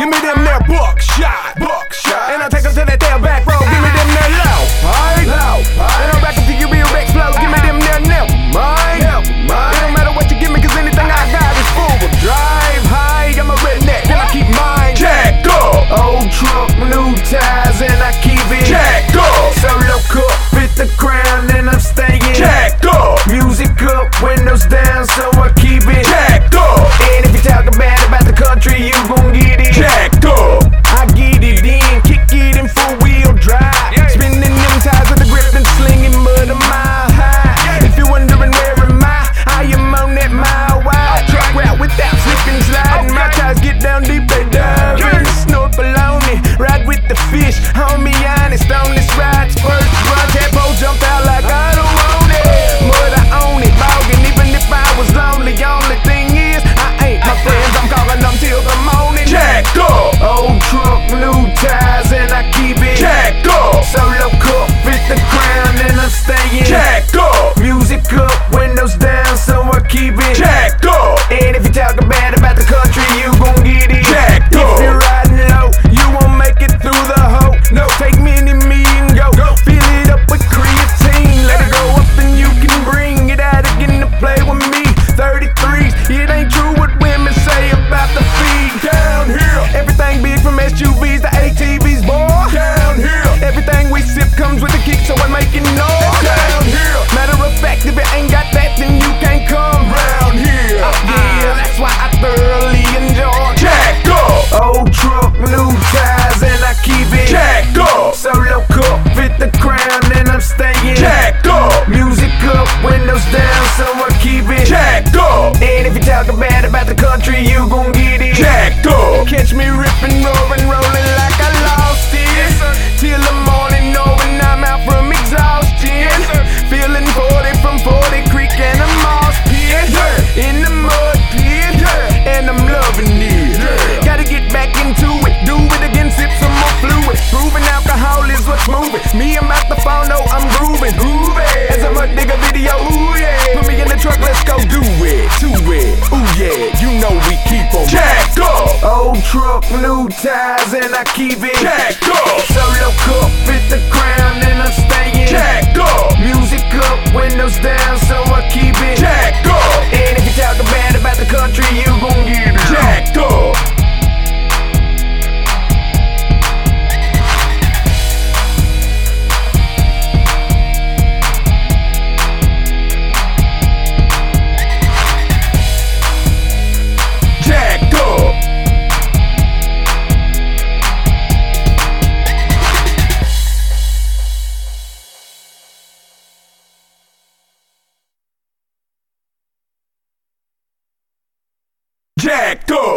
Give me them there buckshot. Buck bitch. I blue ties and I keep it jacked up. Solo cup, fit the crown and I'm staying jacked up. Music Jack Toe!